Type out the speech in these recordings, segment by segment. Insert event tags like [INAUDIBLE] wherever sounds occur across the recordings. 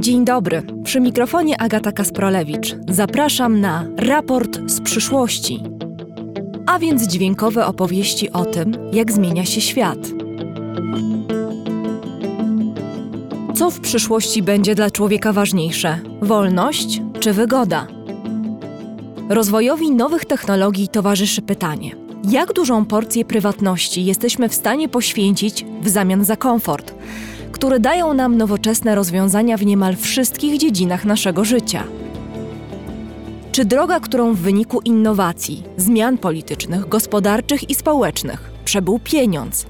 Dzień dobry, przy mikrofonie Agata Kasprolewicz. Zapraszam na raport z przyszłości, a więc dźwiękowe opowieści o tym, jak zmienia się świat. Co w przyszłości będzie dla człowieka ważniejsze: wolność czy wygoda? Rozwojowi nowych technologii towarzyszy pytanie: jak dużą porcję prywatności jesteśmy w stanie poświęcić w zamian za komfort? Które dają nam nowoczesne rozwiązania w niemal wszystkich dziedzinach naszego życia. Czy droga, którą w wyniku innowacji, zmian politycznych, gospodarczych i społecznych przebył pieniądz,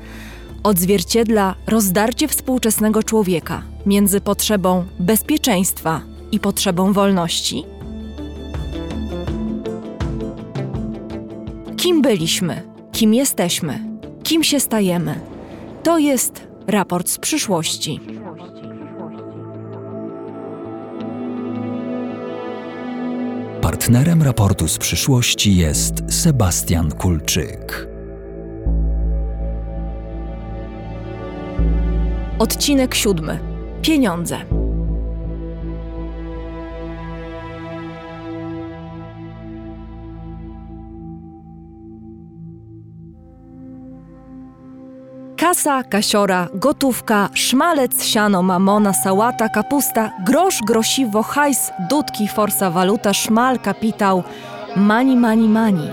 odzwierciedla rozdarcie współczesnego człowieka między potrzebą bezpieczeństwa i potrzebą wolności? Kim byliśmy? Kim jesteśmy? Kim się stajemy? To jest Raport z przyszłości. Partnerem raportu z przyszłości jest Sebastian Kulczyk. Odcinek siódmy. Pieniądze. Kasa, kasiora, gotówka, szmalec, siano, mamona, sałata, kapusta, grosz, grosiwo, hajs, dudki, forsa, waluta, szmal, kapitał, mani, mani, mani.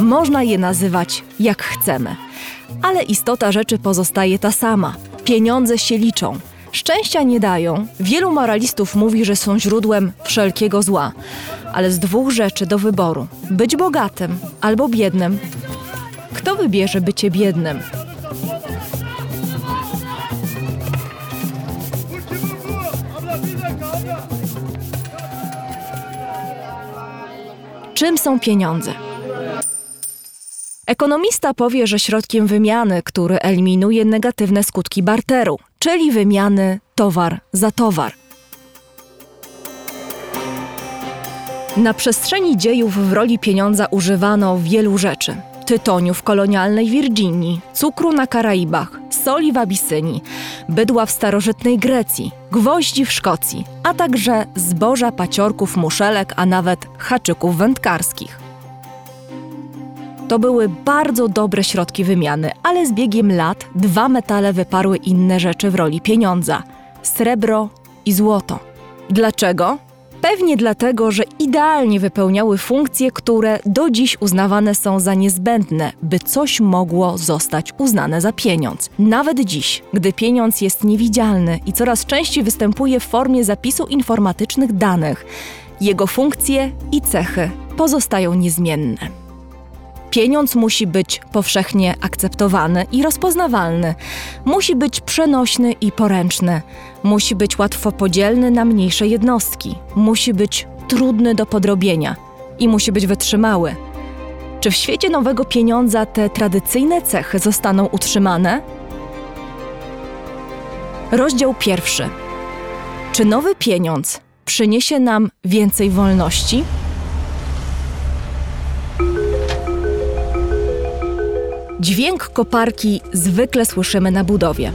Można je nazywać jak chcemy, ale istota rzeczy pozostaje ta sama. Pieniądze się liczą. Szczęścia nie dają. Wielu moralistów mówi, że są źródłem wszelkiego zła ale z dwóch rzeczy do wyboru: być bogatym albo biednym. Kto wybierze bycie biednym? Czym są pieniądze? Ekonomista powie, że środkiem wymiany, który eliminuje negatywne skutki barteru, czyli wymiany towar za towar. Na przestrzeni dziejów w roli pieniądza używano wielu rzeczy. Tytoniu w kolonialnej Virginii, cukru na Karaibach, soli w Abysynii, bydła w starożytnej Grecji, gwoździ w Szkocji, a także zboża, paciorków, muszelek, a nawet haczyków wędkarskich. To były bardzo dobre środki wymiany, ale z biegiem lat dwa metale wyparły inne rzeczy w roli pieniądza srebro i złoto. Dlaczego? Pewnie dlatego, że idealnie wypełniały funkcje, które do dziś uznawane są za niezbędne, by coś mogło zostać uznane za pieniądz. Nawet dziś, gdy pieniądz jest niewidzialny i coraz częściej występuje w formie zapisu informatycznych danych, jego funkcje i cechy pozostają niezmienne. Pieniądz musi być powszechnie akceptowany i rozpoznawalny. Musi być przenośny i poręczny. Musi być łatwo podzielny na mniejsze jednostki. Musi być trudny do podrobienia i musi być wytrzymały. Czy w świecie nowego pieniądza te tradycyjne cechy zostaną utrzymane? Rozdział pierwszy. Czy nowy pieniądz przyniesie nam więcej wolności? Dźwięk koparki zwykle słyszymy na budowie.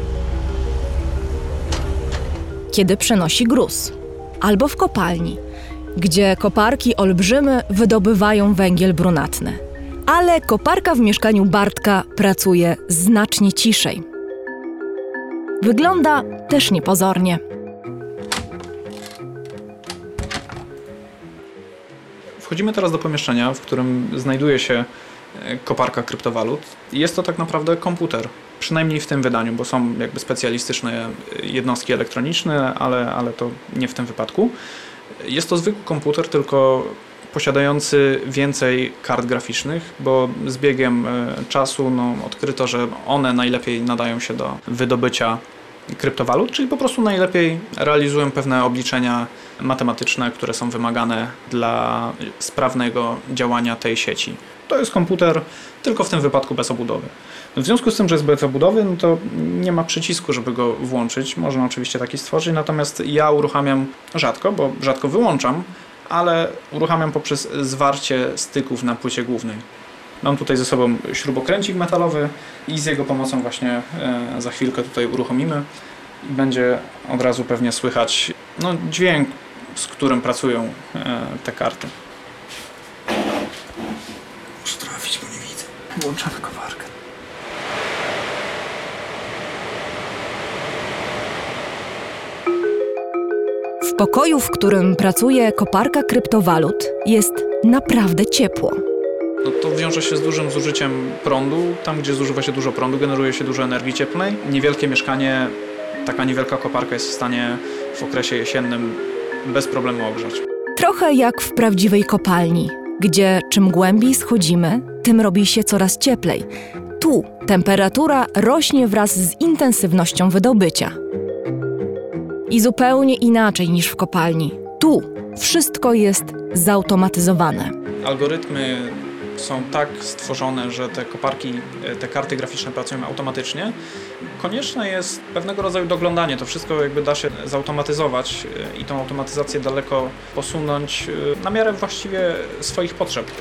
Kiedy przenosi gruz, albo w kopalni, gdzie koparki olbrzymy wydobywają węgiel brunatny. Ale koparka w mieszkaniu Bartka pracuje znacznie ciszej. Wygląda też niepozornie. Wchodzimy teraz do pomieszczenia, w którym znajduje się koparka kryptowalut. Jest to tak naprawdę komputer, przynajmniej w tym wydaniu, bo są jakby specjalistyczne jednostki elektroniczne, ale, ale to nie w tym wypadku. Jest to zwykły komputer, tylko posiadający więcej kart graficznych, bo z biegiem e, czasu no, odkryto, że one najlepiej nadają się do wydobycia kryptowalut, czyli po prostu najlepiej realizują pewne obliczenia matematyczne, które są wymagane dla sprawnego działania tej sieci. To jest komputer tylko w tym wypadku bez obudowy. W związku z tym, że jest bez obudowy, no to nie ma przycisku, żeby go włączyć. Można oczywiście taki stworzyć, natomiast ja uruchamiam rzadko, bo rzadko wyłączam, ale uruchamiam poprzez zwarcie styków na płycie głównej. Mam tutaj ze sobą śrubokręcik metalowy i z jego pomocą właśnie e, za chwilkę tutaj uruchomimy i będzie od razu pewnie słychać no, dźwięk, z którym pracują e, te karty. Muszę trafić, bo nie widzę. Włączamy kowarkę. W pokoju, w którym pracuje koparka kryptowalut, jest naprawdę ciepło. No to wiąże się z dużym zużyciem prądu. Tam, gdzie zużywa się dużo prądu, generuje się dużo energii cieplnej. Niewielkie mieszkanie, taka niewielka koparka jest w stanie w okresie jesiennym bez problemu ogrzać. Trochę jak w prawdziwej kopalni, gdzie czym głębiej schodzimy, tym robi się coraz cieplej. Tu temperatura rośnie wraz z intensywnością wydobycia. I zupełnie inaczej niż w kopalni. Tu wszystko jest zautomatyzowane. Algorytmy są tak stworzone, że te koparki, te karty graficzne pracują automatycznie. Konieczne jest pewnego rodzaju doglądanie. To wszystko jakby da się zautomatyzować e, i tą automatyzację daleko posunąć e, na miarę właściwie swoich potrzeb.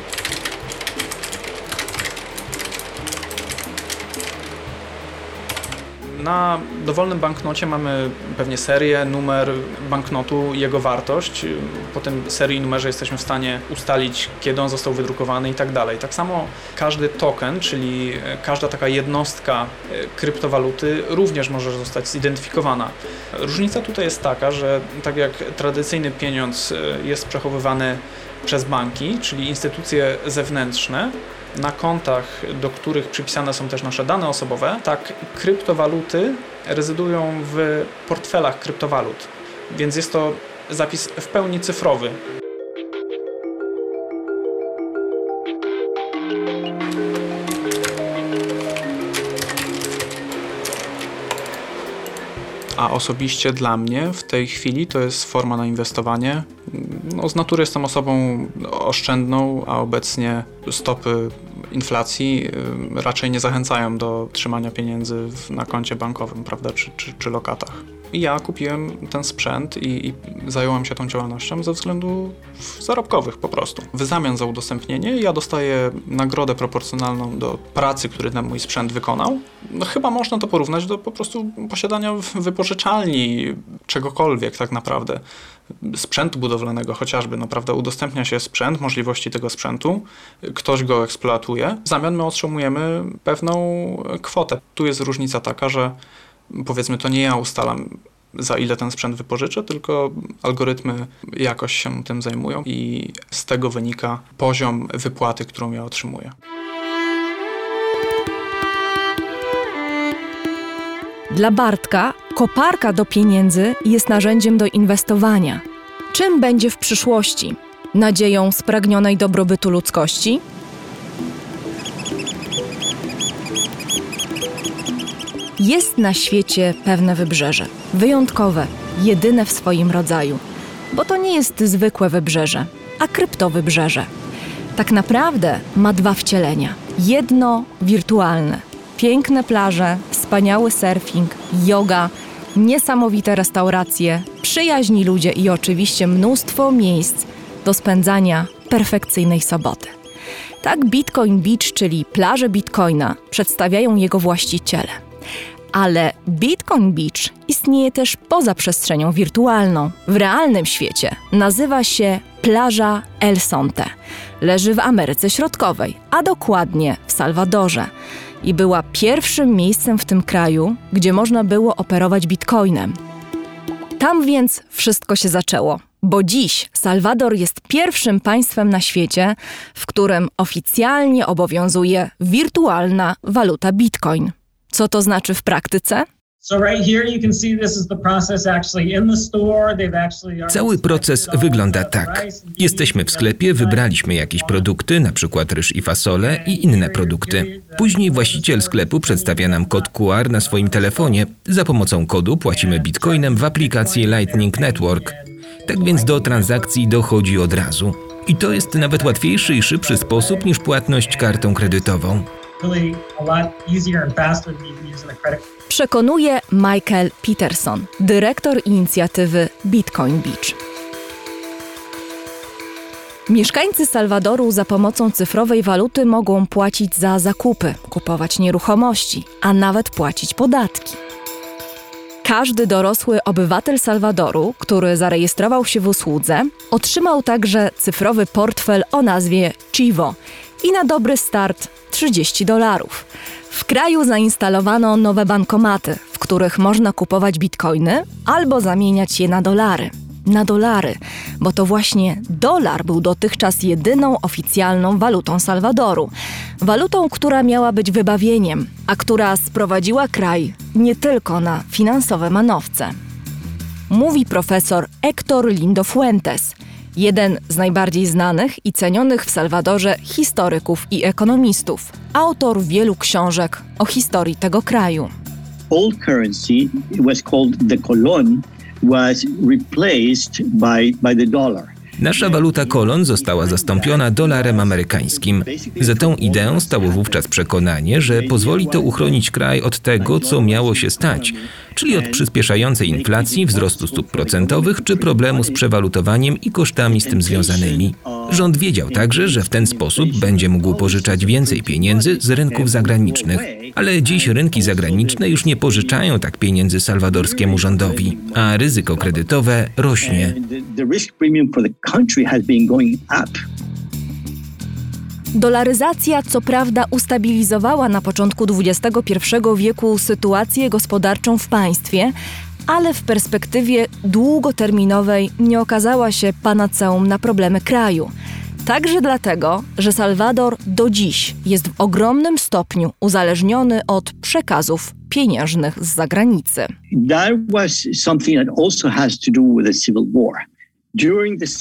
Na dowolnym banknocie mamy pewnie serię, numer banknotu, jego wartość. Po tym serii i numerze jesteśmy w stanie ustalić, kiedy on został wydrukowany i tak dalej. Tak samo każdy token, czyli każda taka jednostka e, kryptowaluty również może zostać zidentyfikowana. Różnica tutaj jest taka, że tak jak tradycyjny pieniądz e, jest przechowywany przez banki, czyli instytucje zewnętrzne, na kontach, do których przypisane są też nasze dane osobowe, tak kryptowaluty rezydują w portfelach kryptowalut. Więc jest to zapis w pełni cyfrowy. A osobiście dla mnie w tej chwili to jest forma na inwestowanie. No, z natury jestem osobą oszczędną, a obecnie stopy inflacji raczej nie zachęcają do trzymania pieniędzy na koncie bankowym, prawda, czy, czy, czy lokatach. I ja kupiłem ten sprzęt i, i zająłem się tą działalnością ze względów zarobkowych po prostu. W zamian za udostępnienie ja dostaję nagrodę proporcjonalną do pracy, który ten mój sprzęt wykonał. No, chyba można to porównać do po prostu posiadania wypożyczalni czegokolwiek tak naprawdę. Sprzętu budowlanego chociażby, no prawda, udostępnia się sprzęt, możliwości tego sprzętu, ktoś go eksploatuje, w zamian my otrzymujemy pewną kwotę. Tu jest różnica taka, że powiedzmy to nie ja ustalam za ile ten sprzęt wypożyczę, tylko algorytmy jakoś się tym zajmują i z tego wynika poziom wypłaty, którą ja otrzymuję. Dla Bartka koparka do pieniędzy jest narzędziem do inwestowania. Czym będzie w przyszłości? Nadzieją spragnionej dobrobytu ludzkości? Jest na świecie pewne wybrzeże, wyjątkowe, jedyne w swoim rodzaju, bo to nie jest zwykłe wybrzeże, a kryptowybrzeże. Tak naprawdę ma dwa wcielenia. Jedno wirtualne, piękne plaże, wspaniały surfing, yoga, niesamowite restauracje, przyjaźni ludzie i oczywiście mnóstwo miejsc do spędzania perfekcyjnej soboty. Tak Bitcoin Beach, czyli plaże Bitcoina, przedstawiają jego właściciele. Ale Bitcoin Beach istnieje też poza przestrzenią wirtualną. W realnym świecie nazywa się plaża El Sonte. Leży w Ameryce Środkowej, a dokładnie w Salwadorze. I była pierwszym miejscem w tym kraju, gdzie można było operować bitcoinem. Tam więc wszystko się zaczęło, bo dziś Salwador jest pierwszym państwem na świecie, w którym oficjalnie obowiązuje wirtualna waluta bitcoin. Co to znaczy w praktyce? Cały proces wygląda tak. Jesteśmy w sklepie, wybraliśmy jakieś produkty, na przykład ryż i fasole i inne produkty. Później właściciel sklepu przedstawia nam kod QR na swoim telefonie. Za pomocą kodu płacimy bitcoinem w aplikacji Lightning Network. Tak więc do transakcji dochodzi od razu. I to jest nawet łatwiejszy i szybszy sposób niż płatność kartą kredytową przekonuje Michael Peterson, dyrektor inicjatywy Bitcoin Beach. Mieszkańcy Salwadoru za pomocą cyfrowej waluty mogą płacić za zakupy, kupować nieruchomości, a nawet płacić podatki. Każdy dorosły obywatel Salwadoru, który zarejestrował się w usłudze, otrzymał także cyfrowy portfel o nazwie Chivo i na dobry start 30 dolarów. W kraju zainstalowano nowe bankomaty, w których można kupować bitcoiny albo zamieniać je na dolary. Na dolary, bo to właśnie dolar był dotychczas jedyną oficjalną walutą Salwadoru. Walutą, która miała być wybawieniem, a która sprowadziła kraj nie tylko na finansowe manowce. Mówi profesor Héctor Lindo Fuentes, jeden z najbardziej znanych i cenionych w Salwadorze historyków i ekonomistów, autor wielu książek o historii tego kraju. old currency was called the colon was replaced by by the dollar. Nasza waluta kolon została zastąpiona dolarem amerykańskim. Za tą ideą stało wówczas przekonanie, że pozwoli to uchronić kraj od tego, co miało się stać, czyli od przyspieszającej inflacji, wzrostu stóp procentowych czy problemu z przewalutowaniem i kosztami z tym związanymi. Rząd wiedział także, że w ten sposób będzie mógł pożyczać więcej pieniędzy z rynków zagranicznych. Ale dziś rynki zagraniczne już nie pożyczają tak pieniędzy salwadorskiemu rządowi, a ryzyko kredytowe rośnie. Dolaryzacja co prawda ustabilizowała na początku XXI wieku sytuację gospodarczą w państwie, ale w perspektywie długoterminowej nie okazała się panaceum na problemy kraju. Także dlatego, że Salwador do dziś jest w ogromnym stopniu uzależniony od przekazów pieniężnych z zagranicy. That was something that also has to do with the civil war.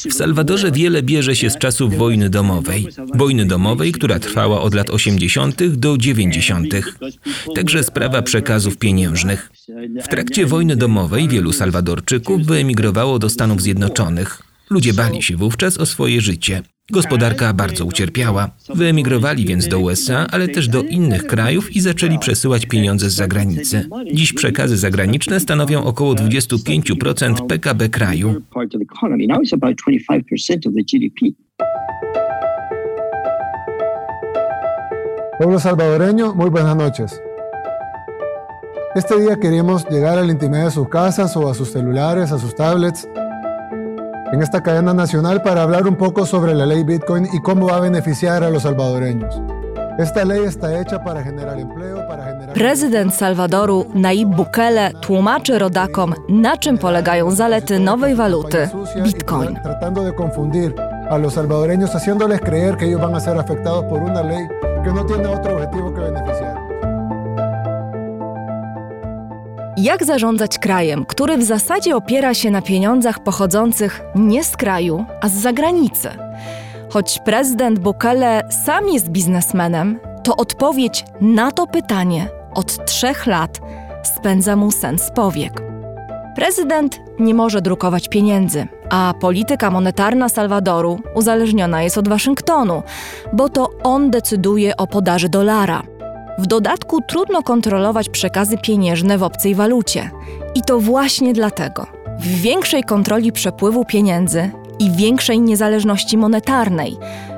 W Salwadorze wiele bierze się z czasów wojny domowej. Wojny domowej, która trwała od lat 80. do 90. Także sprawa przekazów pieniężnych. W trakcie wojny domowej wielu Salwadorczyków wyemigrowało do Stanów Zjednoczonych. Ludzie bali się wówczas o swoje życie. Gospodarka bardzo ucierpiała. Wyemigrowali więc do USA, ale też do innych krajów i zaczęli przesyłać pieniądze z zagranicy. Dziś przekazy zagraniczne stanowią około 25% PKB kraju. part of the economy. Now it's about 25% of the GDP. Pueblo salvadoreño, muy buenas noches. Este día queremos llegar a la intimidad de sus casas o a sus celulares, a sus tablets, en esta cadena nacional para hablar un poco sobre la ley Bitcoin y cómo va a beneficiar a los salvadoreños. Esta ley está hecha para generar empleo, para generar... Prezydent Salwadoru Nayib Bukele tłumaczy rodakom, na czym polegają zalety nowej waluty Bitcoin. Tratando de confundir a los salvadoreños, haciéndoles creer que ellos van a ser afectados por una ley que no tiene otro objetivo que beneficiar. Jak zarządzać krajem, który w zasadzie opiera się na pieniądzach pochodzących nie z kraju, a z zagranicy? Choć prezydent Bukele sam jest biznesmenem, to odpowiedź na to pytanie od trzech lat spędza mu sen z powiek. Prezydent nie może drukować pieniędzy, a polityka monetarna Salwadoru uzależniona jest od Waszyngtonu, bo to on decyduje o podaży dolara. W dodatku trudno kontrolować przekazy pieniężne w obcej walucie. I to właśnie dlatego w większej kontroli przepływu pieniędzy i większej niezależności monetarnej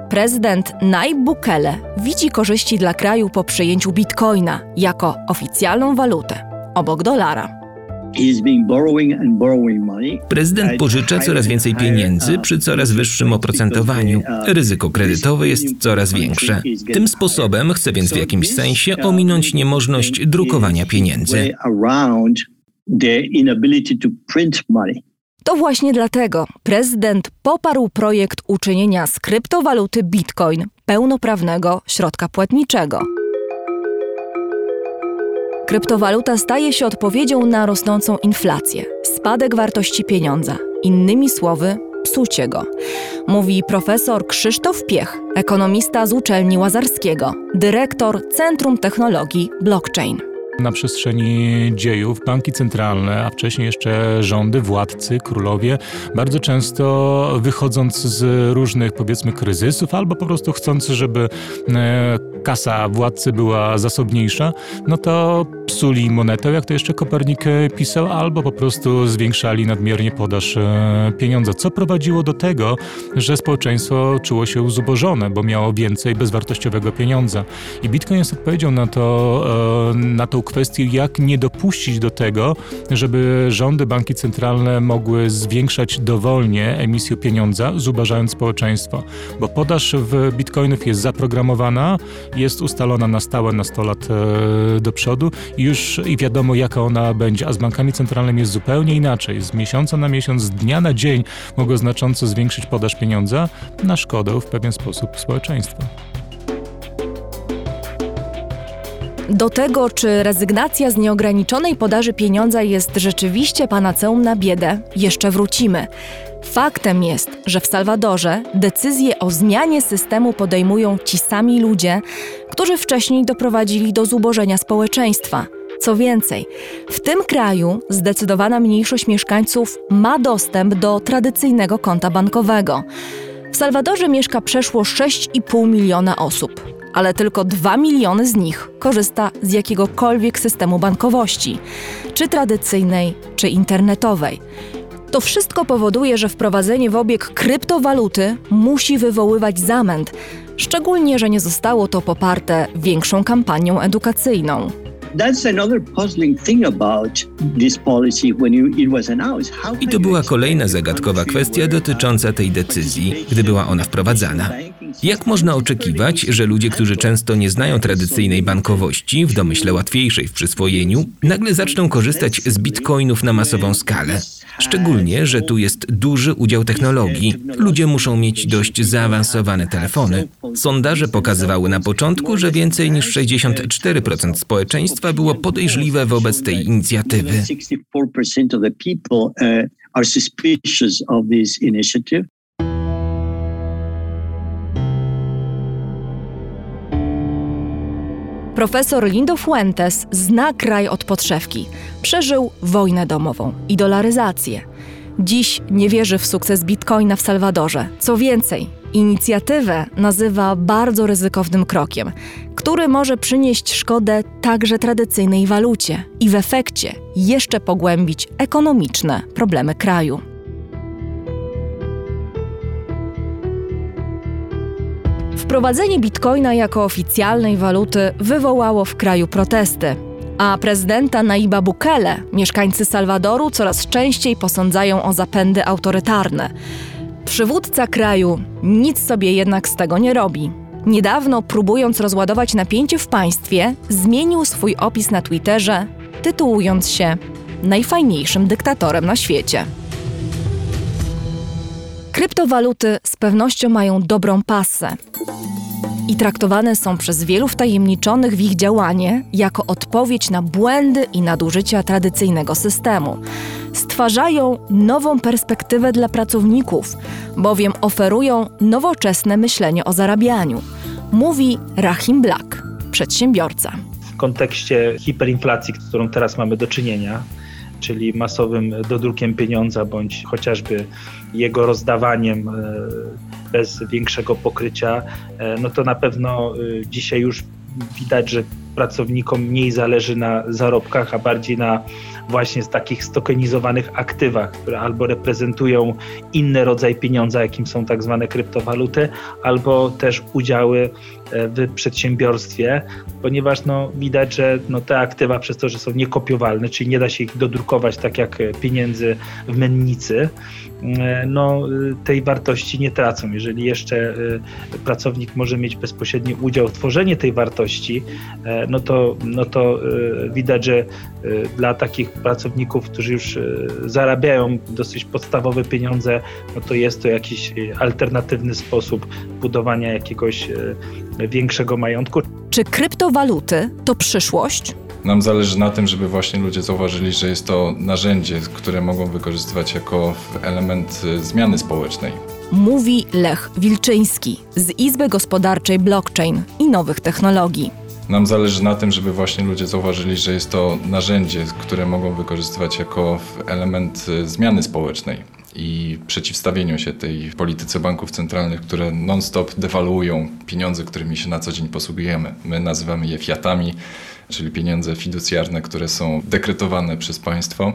prezydent Nayib Bukele widzi korzyści dla kraju po przyjęciu bitcoina jako oficjalną walutę obok dolara. Prezydent pożycza coraz więcej pieniędzy przy coraz wyższym oprocentowaniu. Ryzyko kredytowe jest coraz większe. Tym sposobem chce więc w jakimś sensie ominąć niemożność drukowania pieniędzy. To właśnie dlatego prezydent poparł projekt uczynienia z kryptowaluty Bitcoin pełnoprawnego środka płatniczego. Kryptowaluta staje się odpowiedzią na rosnącą inflację, spadek wartości pieniądza, innymi słowy, psucie go. Mówi profesor Krzysztof Piech, ekonomista z uczelni Łazarskiego, dyrektor Centrum Technologii Blockchain. Na przestrzeni dziejów banki centralne, a wcześniej jeszcze rządy, władcy, królowie, bardzo często wychodząc z różnych powiedzmy kryzysów albo po prostu chcąc, żeby e, kasa władcy była zasobniejsza, no to psuli monetę, jak to jeszcze Kopernik e, pisał, albo po prostu zwiększali nadmiernie podaż e, pieniądza, co prowadziło do tego, że społeczeństwo czuło się zubożone, bo miało więcej bezwartościowego pieniądza. I Bitcoin jest odpowiedzią na to, na tą kwestię, jak nie dopuścić do tego, żeby rządy, banki centralne mogły zwiększać dowolnie emisję pieniądza, zubażając społeczeństwo. Bo podaż w bitcoinów jest zaprogramowana, jest ustalona na stałe na 100 lat e, do przodu i już i wiadomo, jaka ona będzie. A z bankami centralnymi jest zupełnie inaczej. Z miesiąca na miesiąc, z dnia na dzień mogą znacząco zwiększyć podaż pieniądza na szkodę w pewien sposób społeczeństwa. Do tego, czy rezygnacja z nieograniczonej podaży pieniądza jest rzeczywiście panaceum na biedę, jeszcze wrócimy. Faktem jest, że w Salwadorze decyzje o zmianie systemu podejmują ci sami ludzie, którzy wcześniej doprowadzili do zubożenia społeczeństwa. Co więcej, w tym kraju zdecydowana mniejszość mieszkańców ma dostęp do tradycyjnego konta bankowego. W Salwadorze mieszka przeszło 6,5 miliona osób, ale tylko 2 miliony z nich korzysta z jakiegokolwiek systemu bankowości, czy tradycyjnej, czy internetowej. To wszystko powoduje, że wprowadzenie w obieg kryptowaluty musi wywoływać zamęt, szczególnie, że nie zostało to poparte większą kampanią edukacyjną. I to była kolejna zagadkowa kwestia dotycząca tej decyzji, gdy była ona wprowadzana. Jak można oczekiwać, że ludzie, którzy często nie znają tradycyjnej bankowości, w domyśle łatwiejszej w przyswojeniu, nagle zaczną korzystać z bitcoinów na masową skalę? Szczególnie, że tu jest duży udział technologii. Ludzie muszą mieć dość zaawansowane telefony. Sondaże pokazywały na początku, że więcej niż 64% społeczeństwa było podejrzliwe wobec tej inicjatywy. 64% of the people uh, are suspicious of this initiative. Profesor Lindo Fuentes zna kraj od podszewki. Przeżył wojnę domową i dolaryzację. Dziś nie wierzy w sukces bitcoina w Salwadorze. Co więcej, inicjatywę nazywa bardzo ryzykownym krokiem, który może przynieść szkodę także tradycyjnej walucie i w efekcie jeszcze pogłębić ekonomiczne problemy kraju. Wprowadzenie bitcoina jako oficjalnej waluty wywołało w kraju protesty, a prezydenta Naiba Bukele mieszkańcy Salwadoru coraz częściej posądzają o zapędy autorytarne. Przywódca kraju nic sobie jednak z tego nie robi. Niedawno, próbując rozładować napięcie w państwie, zmienił swój opis na Twitterze, tytułując się najfajniejszym dyktatorem na świecie. Kryptowaluty z pewnością mają dobrą pasę i traktowane są przez wielu wtajemniczonych w ich działanie jako odpowiedź na błędy i nadużycia tradycyjnego systemu. Stwarzają nową perspektywę dla pracowników, bowiem oferują nowoczesne myślenie o zarabianiu, mówi Rahim Black, przedsiębiorca. w kontekście hiperinflacji, z którą teraz mamy do czynienia, czyli masowym dodrukiem pieniądza, bądź chociażby jego rozdawaniem e, bez większego pokrycia, e, no to na pewno e, dzisiaj już widać, że pracownikom mniej zależy na zarobkach, a bardziej na właśnie z takich stokenizowanych aktywach, które albo reprezentują inny rodzaj pieniądza, jakim są tak zwane kryptowaluty, albo też udziały w przedsiębiorstwie, ponieważ no, widać, że no, te aktywa przez to, że są niekopiowalne, czyli nie da się ich dodrukować tak jak pieniędzy w mennicy, no, y, tej wartości nie tracą. Jeżeli jeszcze y, pracownik może mieć bezpośredni udział w tworzeniu tej wartości, no to, no to y, widać, że y, dla takich pracowników, którzy już y, zarabiają dosyć podstawowe pieniądze, no to jest to jakiś y, alternatywny sposób budowania jakiegoś y, większego majątku. Czy kryptowaluty to przyszłość? Nam zależy na tym, żeby właśnie ludzie zauważyli, że jest to narzędzie, które mogą wykorzystywać jako element y, zmiany społecznej. Mówi Lech Wilczyński z Izby Gospodarczej Blockchain i Nowych Technologii. Nam zależy na tym, żeby właśnie ludzie zauważyli, że jest to narzędzie, które mogą wykorzystywać jako element y, zmiany społecznej i przeciwstawieniu się tej polityce banków centralnych, które non-stop dewaluują pieniądze, którymi się na co dzień posługujemy. My nazywamy je fiatami, czyli pieniądze fiducjarne, które są dekretowane przez państwo.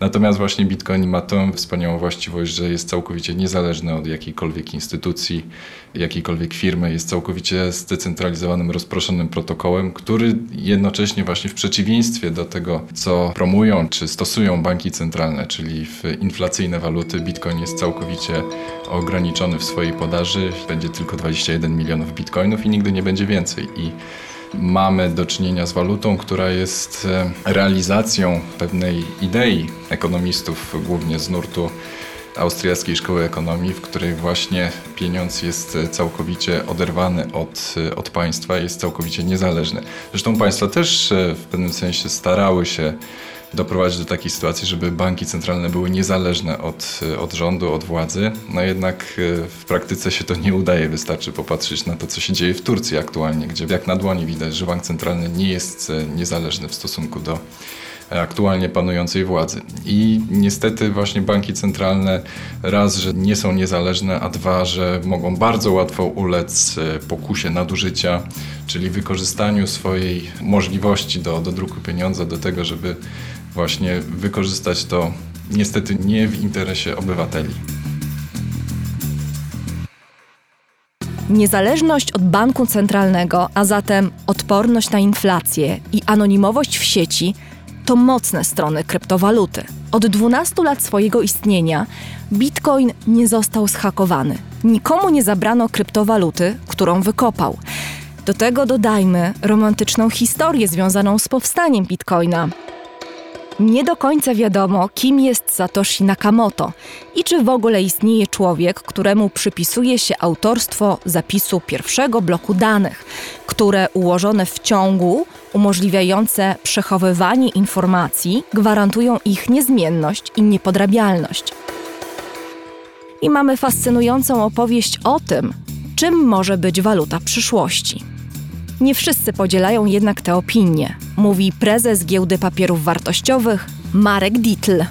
Natomiast właśnie Bitcoin ma tę wspaniałą właściwość, że jest całkowicie niezależny od jakiejkolwiek instytucji, jakiejkolwiek firmy, jest całkowicie zdecentralizowanym, rozproszonym protokołem, który jednocześnie właśnie w przeciwieństwie do tego, co promują czy stosują banki centralne, czyli w inflacyjne waluty, Bitcoin jest całkowicie ograniczony w swojej podaży. Będzie tylko 21 milionów bitcoinów i nigdy nie będzie więcej. I mamy do czynienia z walutą, która jest e, realizacją pewnej idei ekonomistów, głównie z nurtu austriackiej szkoły ekonomii, w której właśnie pieniądz jest całkowicie oderwany od, od państwa, jest całkowicie niezależny. Zresztą państwa też e, w pewnym sensie starały się doprowadzić do takiej sytuacji, żeby banki centralne były niezależne od, od rządu, od władzy. No jednak e, w praktyce się to nie udaje. Wystarczy popatrzeć na to, co się dzieje w Turcji aktualnie, gdzie jak na dłoni widać, że bank centralny nie jest e, niezależny w stosunku do aktualnie panującej władzy. I niestety właśnie banki centralne raz, że nie są niezależne, a dwa, że mogą bardzo łatwo ulec e, pokusie nadużycia, czyli wykorzystaniu swojej możliwości do, do druku pieniądza do tego, żeby właśnie wykorzystać to niestety nie w interesie obywateli. Niezależność od banku centralnego, a zatem odporność na inflację i anonimowość w sieci to mocne strony kryptowaluty. Od 12 lat swojego istnienia Bitcoin nie został zhakowany. Nikomu nie zabrano kryptowaluty, którą wykopał. Do tego dodajmy romantyczną historię związaną z powstaniem Bitcoina. Nie do końca wiadomo, kim jest Satoshi Nakamoto i czy w ogóle istnieje człowiek, któremu przypisuje się autorstwo zapisu pierwszego bloku danych, które ułożone w ciągu, umożliwiające przechowywanie informacji, gwarantują ich niezmienność i niepodrabialność. I mamy fascynującą opowieść o tym, czym może być waluta przyszłości. Nie wszyscy podzielają jednak te opinie, mówi prezes giełdy papierów wartościowych Marek Dietl.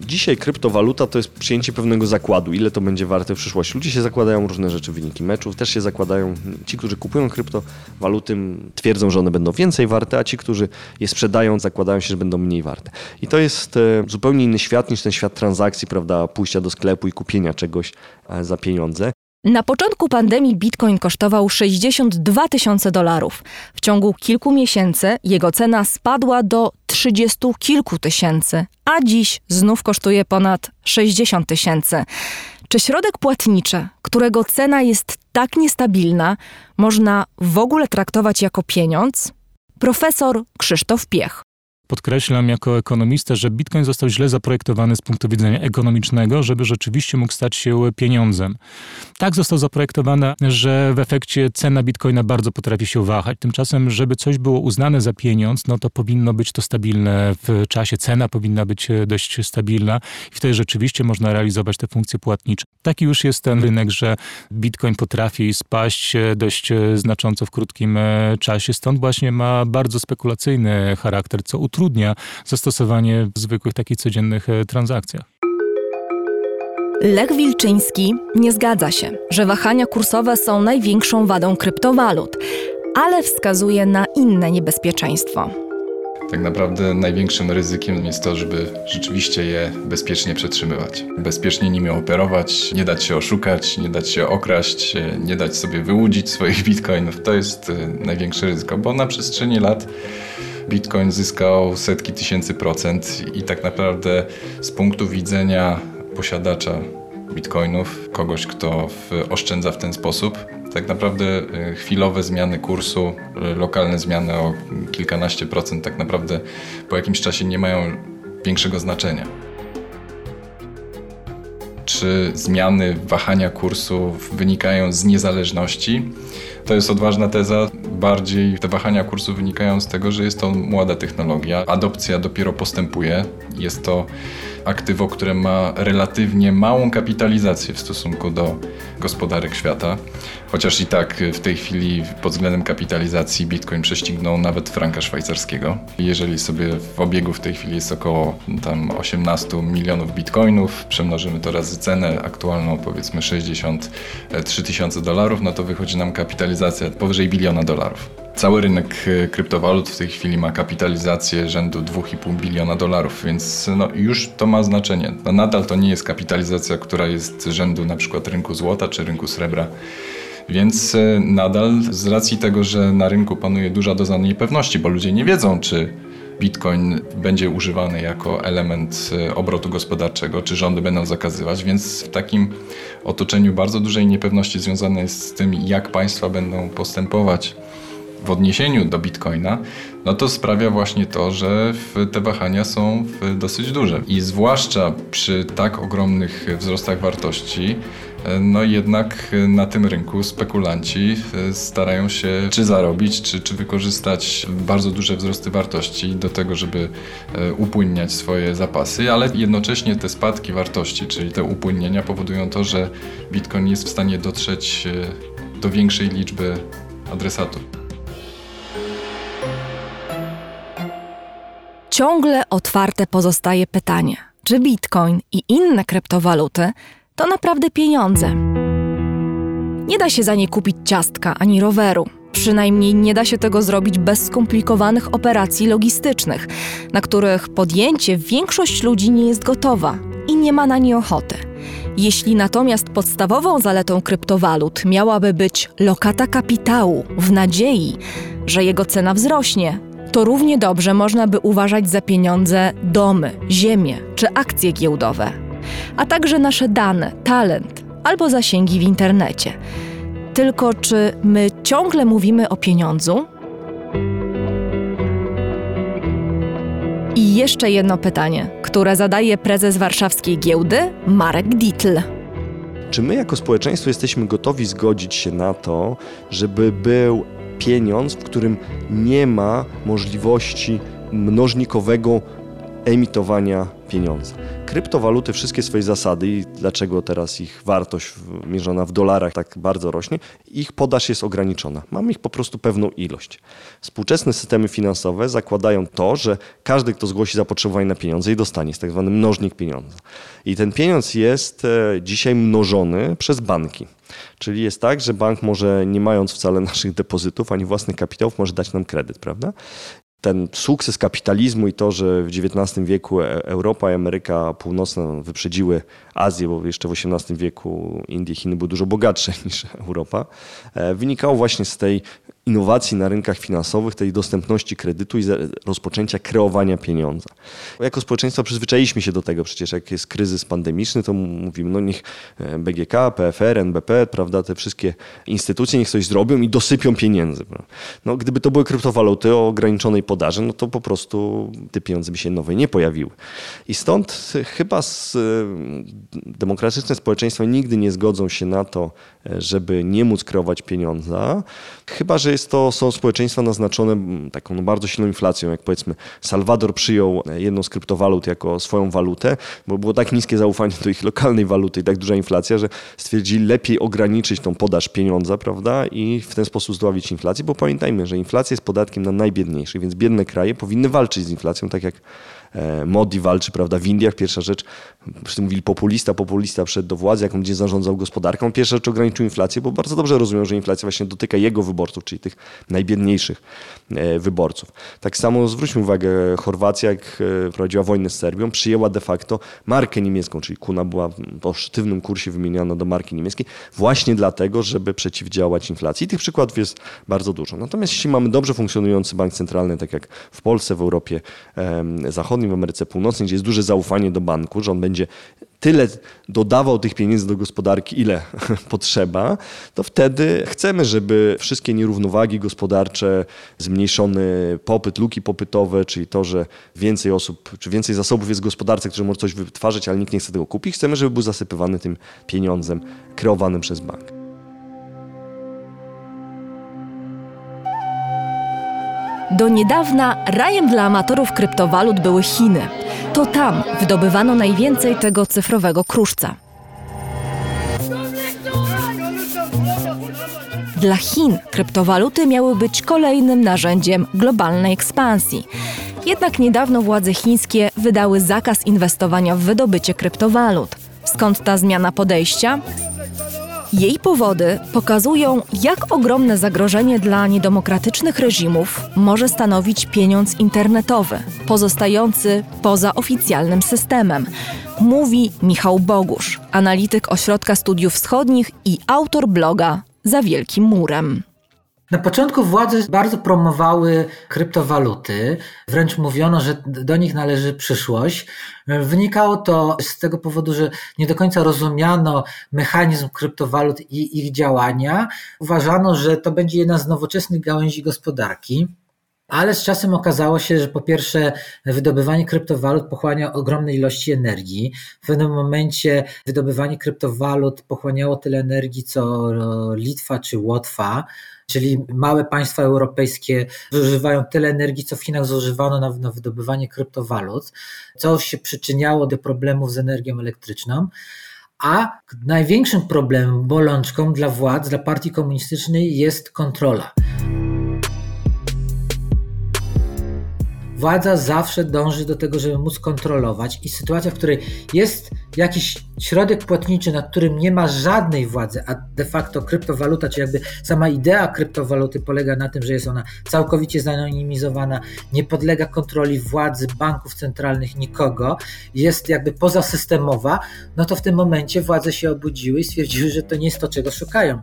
Dzisiaj kryptowaluta to jest przyjęcie pewnego zakładu, ile to będzie warte w przyszłości. Ludzie się zakładają różne rzeczy, wyniki meczów, też się zakładają, ci, którzy kupują kryptowaluty twierdzą, że one będą więcej warte, a ci, którzy je sprzedają, zakładają się, że będą mniej warte. I to jest e, zupełnie inny świat niż ten świat transakcji, prawda, pójścia do sklepu i kupienia czegoś e, za pieniądze. Na początku pandemii bitcoin kosztował 62 tysiące dolarów. W ciągu kilku miesięcy jego cena spadła do 30 kilku tysięcy, a dziś znów kosztuje ponad 60 tysięcy. Czy środek płatniczy, którego cena jest tak niestabilna, można w ogóle traktować jako pieniądz? Profesor Krzysztof Piech podkreślam jako ekonomista, że Bitcoin został źle zaprojektowany z punktu widzenia ekonomicznego, żeby rzeczywiście mógł stać się pieniądzem. Tak został zaprojektowany, że w efekcie cena Bitcoina bardzo potrafi się wahać. Tymczasem, żeby coś było uznane za pieniądz, no to powinno być to stabilne w czasie, cena powinna być dość stabilna i wtedy rzeczywiście można realizować te funkcje płatnicze. Taki już jest ten rynek, że Bitcoin potrafi spaść dość znacząco w krótkim czasie, stąd właśnie ma bardzo spekulacyjny charakter, co utrudnia utrudnia zastosowanie w zwykłych takich codziennych e, transakcjach. Lech Wilczyński nie zgadza się, że wahania kursowe są największą wadą kryptowalut, ale wskazuje na inne niebezpieczeństwo. Tak naprawdę największym ryzykiem jest to, żeby rzeczywiście je bezpiecznie przetrzymywać. Bezpiecznie nimi operować, nie dać się oszukać, nie dać się okraść, nie dać sobie wyłudzić swoich [LAUGHS] bitcoinów. To jest e, największe ryzyko, bo na przestrzeni lat Bitcoin zyskał setki tysięcy procent i tak naprawdę z punktu widzenia posiadacza bitcoinów, kogoś, kto oszczędza w ten sposób, tak naprawdę y, chwilowe zmiany kursu, y, lokalne zmiany o kilkanaście procent, tak naprawdę po jakimś czasie nie mają większego znaczenia. Czy zmiany wahania kursu wynikają z niezależności? To jest odważna teza bardziej te wahania kursu wynikają z tego, że jest to młoda technologia. Adopcja dopiero postępuje. Jest to aktywo, które ma relatywnie małą kapitalizację w stosunku do gospodarek świata. Chociaż i tak w tej chwili pod względem kapitalizacji Bitcoin prześcignął nawet franka szwajcarskiego. Jeżeli sobie w obiegu w tej chwili jest około tam 18 milionów bitcoinów, przemnożymy to razy cenę aktualną powiedzmy 63 tysiące dolarów, no to wychodzi nam kapitalizacja powyżej biliona dolarów. Cały rynek e, kryptowalut w tej chwili ma kapitalizację rzędu 2,5 biliona dolarów, więc no, już to ma znaczenie. No, nadal to nie jest kapitalizacja, która jest rzędu na przykład rynku złota czy rynku srebra. Więc e, nadal z racji tego, że na rynku panuje duża doza niepewności, bo ludzie nie wiedzą, czy Bitcoin będzie używany jako element e, obrotu gospodarczego, czy rządy będą zakazywać, więc w takim otoczeniu bardzo dużej niepewności związanej jest z tym, jak państwa będą postępować w odniesieniu do Bitcoina, no to sprawia właśnie to, że te wahania są dosyć duże. I zwłaszcza przy tak ogromnych wzrostach wartości, no jednak na tym rynku spekulanci starają się czy zarobić, czy, czy wykorzystać bardzo duże wzrosty wartości do tego, żeby e, upłynniać swoje zapasy, ale jednocześnie te spadki wartości, czyli te upłynnienia powodują to, że Bitcoin jest w stanie dotrzeć e, do większej liczby adresatów. Ciągle otwarte pozostaje pytanie, czy bitcoin i inne kryptowaluty to naprawdę pieniądze. Nie da się za nie kupić ciastka ani roweru. Przynajmniej nie da się tego zrobić bez skomplikowanych operacji logistycznych, na których podjęcie większość ludzi nie jest gotowa i nie ma na nie ochoty. Jeśli natomiast podstawową zaletą kryptowalut miałaby być lokata kapitału w nadziei, że jego cena wzrośnie, to równie dobrze można by uważać za pieniądze domy, ziemię czy akcje giełdowe, a także nasze dane, talent albo zasięgi w internecie. Tylko czy my ciągle mówimy o pieniądzu? I jeszcze jedno pytanie, które zadaje prezes warszawskiej giełdy Marek Dietl. Czy my jako społeczeństwo jesteśmy gotowi zgodzić się na to, żeby był pieniądz, w którym nie ma możliwości mnożnikowego emitowania pieniądza. Kryptowaluty, wszystkie swoje zasady i dlaczego teraz ich wartość mierzona w dolarach tak bardzo rośnie, ich podaż jest ograniczona. Mamy ich po prostu pewną ilość. Współczesne systemy finansowe zakładają to, że każdy, kto zgłosi zapotrzebowanie na pieniądze i dostanie, jest tak zwany mnożnik pieniądza. I ten pieniądz jest e, dzisiaj mnożony przez banki. Czyli jest tak, że bank może, nie mając wcale naszych depozytów ani własnych kapitałów, może dać nam kredyt, prawda? Ten sukces kapitalizmu i to, że w XIX wieku e, Europa i Ameryka Północna wyprzedziły Azję, bo jeszcze w XVIII wieku Indie i Chiny były dużo bogatsze [LAUGHS] niż Europa, e, wynikało właśnie z tej innowacji na rynkach finansowych, tej dostępności kredytu i rozpoczęcia kreowania pieniądza. Jako społeczeństwo przyzwyczailiśmy się do tego, przecież jak jest kryzys pandemiczny, to mówimy, no niech e, BGK, PFR, NBP, prawda, te wszystkie instytucje niech coś zrobią i dosypią pieniędzy. No, gdyby to były kryptowaluty o ograniczonej podaży, no to po prostu te pieniądze by się nowe nie pojawiły. I stąd chyba e, demokratyczne społeczeństwa nigdy nie zgodzą się na to, e, żeby nie móc kreować pieniądza, chyba że jest to, są społeczeństwa naznaczone taką no, bardzo silną inflacją, jak powiedzmy Salwador przyjął e, jedną z kryptowalut jako swoją walutę, bo było tak niskie zaufanie do ich lokalnej waluty i tak duża inflacja, że stwierdzili lepiej ograniczyć tą podaż pieniądza, prawda, i w ten sposób zdławić inflację, bo pamiętajmy, że inflacja jest podatkiem na najbiedniejszych, więc biedne kraje powinny walczyć z inflacją, tak jak Modi walczy prawda, w Indiach. Pierwsza rzecz, wszyscy mówili populista, populista przed do władzy, jak on będzie zarządzał gospodarką. Pierwsza rzecz ograniczył inflację, bo bardzo dobrze rozumiem, że inflacja właśnie dotyka jego wyborców, czyli tych najbiedniejszych e, wyborców. Tak samo zwróćmy uwagę, Chorwacja, jak e, prowadziła wojnę z Serbią, przyjęła de facto markę niemiecką, czyli kuna była po sztywnym kursie wymieniana do marki niemieckiej, właśnie dlatego, żeby przeciwdziałać inflacji. I tych przykładów jest bardzo dużo. Natomiast jeśli mamy dobrze funkcjonujący bank centralny, tak jak w Polsce, w Europie Zachodniej, W Ameryce Północnej, gdzie jest duże zaufanie do banku, że on będzie tyle dodawał tych pieniędzy do gospodarki, ile [LAUGHS] potrzeba, to wtedy chcemy, żeby wszystkie nierównowagi gospodarcze, zmniejszony popyt, luki popytowe, czyli to, że więcej osób, czy więcej zasobów jest w gospodarce, które może coś wytwarzać, ale nikt nie chce tego kupić, chcemy, żeby był zasypywany tym pieniądzem kreowanym przez bank. Do niedawna rajem dla amatorów kryptowalut były Chiny. To tam wydobywano najwięcej tego cyfrowego kruszca. Dla Chin kryptowaluty miały być kolejnym narzędziem globalnej ekspansji. Jednak niedawno władze chińskie wydały zakaz inwestowania w wydobycie kryptowalut. Skąd ta zmiana podejścia? Jej powody pokazują, jak ogromne zagrożenie dla niedemokratycznych reżimów może stanowić pieniądz internetowy, pozostający poza oficjalnym systemem. Mówi Michał Bogusz, analityk Ośrodka Studiów Wschodnich i autor bloga Za Wielkim Murem. Na początku władze bardzo promowały kryptowaluty, wręcz mówiono, że do nich należy przyszłość. Wynikało to z tego powodu, że nie do końca rozumiano mechanizm kryptowalut i ich działania. Uważano, że to będzie jedna z nowoczesnych gałęzi gospodarki. Ale z czasem okazało się, że po pierwsze wydobywanie kryptowalut pochłania ogromne ilości energii. W pewnym momencie wydobywanie kryptowalut pochłaniało tyle energii co Litwa czy Łotwa czyli małe państwa europejskie zużywają tyle energii, co w Chinach zużywano na, na wydobywanie kryptowalut, co się przyczyniało do problemów z energią elektryczną. A największym problemem, bolączką dla władz, dla partii komunistycznej jest kontrola. Władza zawsze dąży do tego, żeby móc kontrolować i sytuacja, w której jest jakiś środek płatniczy, nad którym nie ma żadnej władzy, a de facto kryptowaluta, czy jakby sama idea kryptowaluty polega na tym, że jest ona całkowicie zanonimizowana, nie podlega kontroli władzy, banków centralnych, nikogo, jest jakby pozasystemowa, no to w tym momencie władze się obudziły i stwierdziły, że to nie jest to, czego szukają.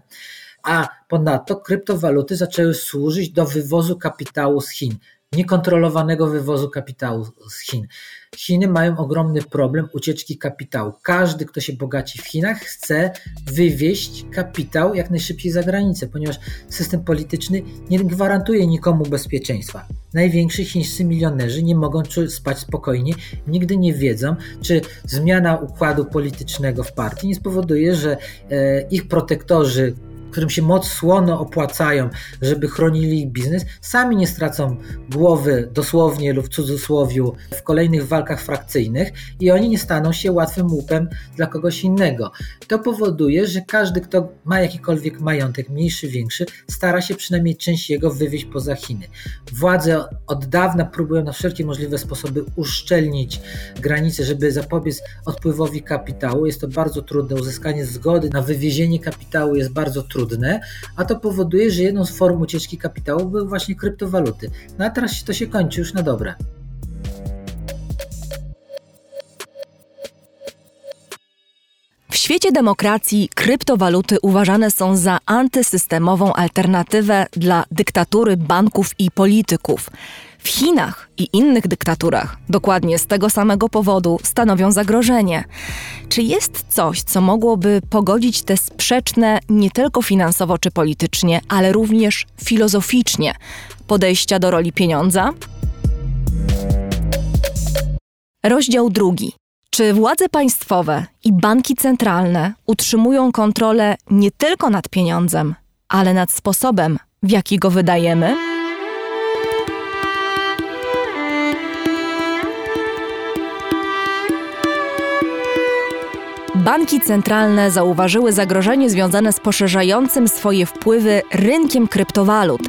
A ponadto kryptowaluty zaczęły służyć do wywozu kapitału z Chin niekontrolowanego wywozu kapitału z Chin. Chiny mają ogromny problem ucieczki kapitału. Każdy, kto się bogaci w Chinach, chce wywieźć kapitał jak najszybciej za granicę, ponieważ system polityczny nie gwarantuje nikomu bezpieczeństwa. Najwięksi chińscy milionerzy nie mogą spać spokojnie, nigdy nie wiedzą, czy zmiana układu politycznego w partii nie spowoduje, że e, ich protektorzy, którym się moc słono opłacają, żeby chronili ich biznes, sami nie stracą głowy dosłownie lub w cudzysłowiu w kolejnych walkach frakcyjnych i oni nie staną się łatwym łupem dla kogoś innego. To powoduje, że każdy, kto ma jakikolwiek majątek, mniejszy, większy, stara się przynajmniej część jego wywieźć poza Chiny. Władze od dawna próbują na wszelkie możliwe sposoby uszczelnić granice, żeby zapobiec odpływowi kapitału. Jest to bardzo trudne. Uzyskanie zgody na wywiezienie kapitału jest bardzo trudne trudne, a to powoduje, że jedną z form ucieczki kapitału były właśnie kryptowaluty. No a teraz to się kończy już na dobre. W świecie demokracji kryptowaluty uważane są za antysystemową alternatywę dla dyktatury banków i polityków. W Chinach i innych dyktaturach, dokładnie z tego samego powodu, stanowią zagrożenie. Czy jest coś, co mogłoby pogodzić te sprzeczne nie tylko finansowo czy politycznie, ale również filozoficznie podejścia do roli pieniądza? Rozdział drugi. Czy władze państwowe i banki centralne utrzymują kontrolę nie tylko nad pieniądzem, ale nad sposobem, w jaki go wydajemy? Banki centralne zauważyły zagrożenie związane z poszerzającym swoje wpływy rynkiem kryptowalut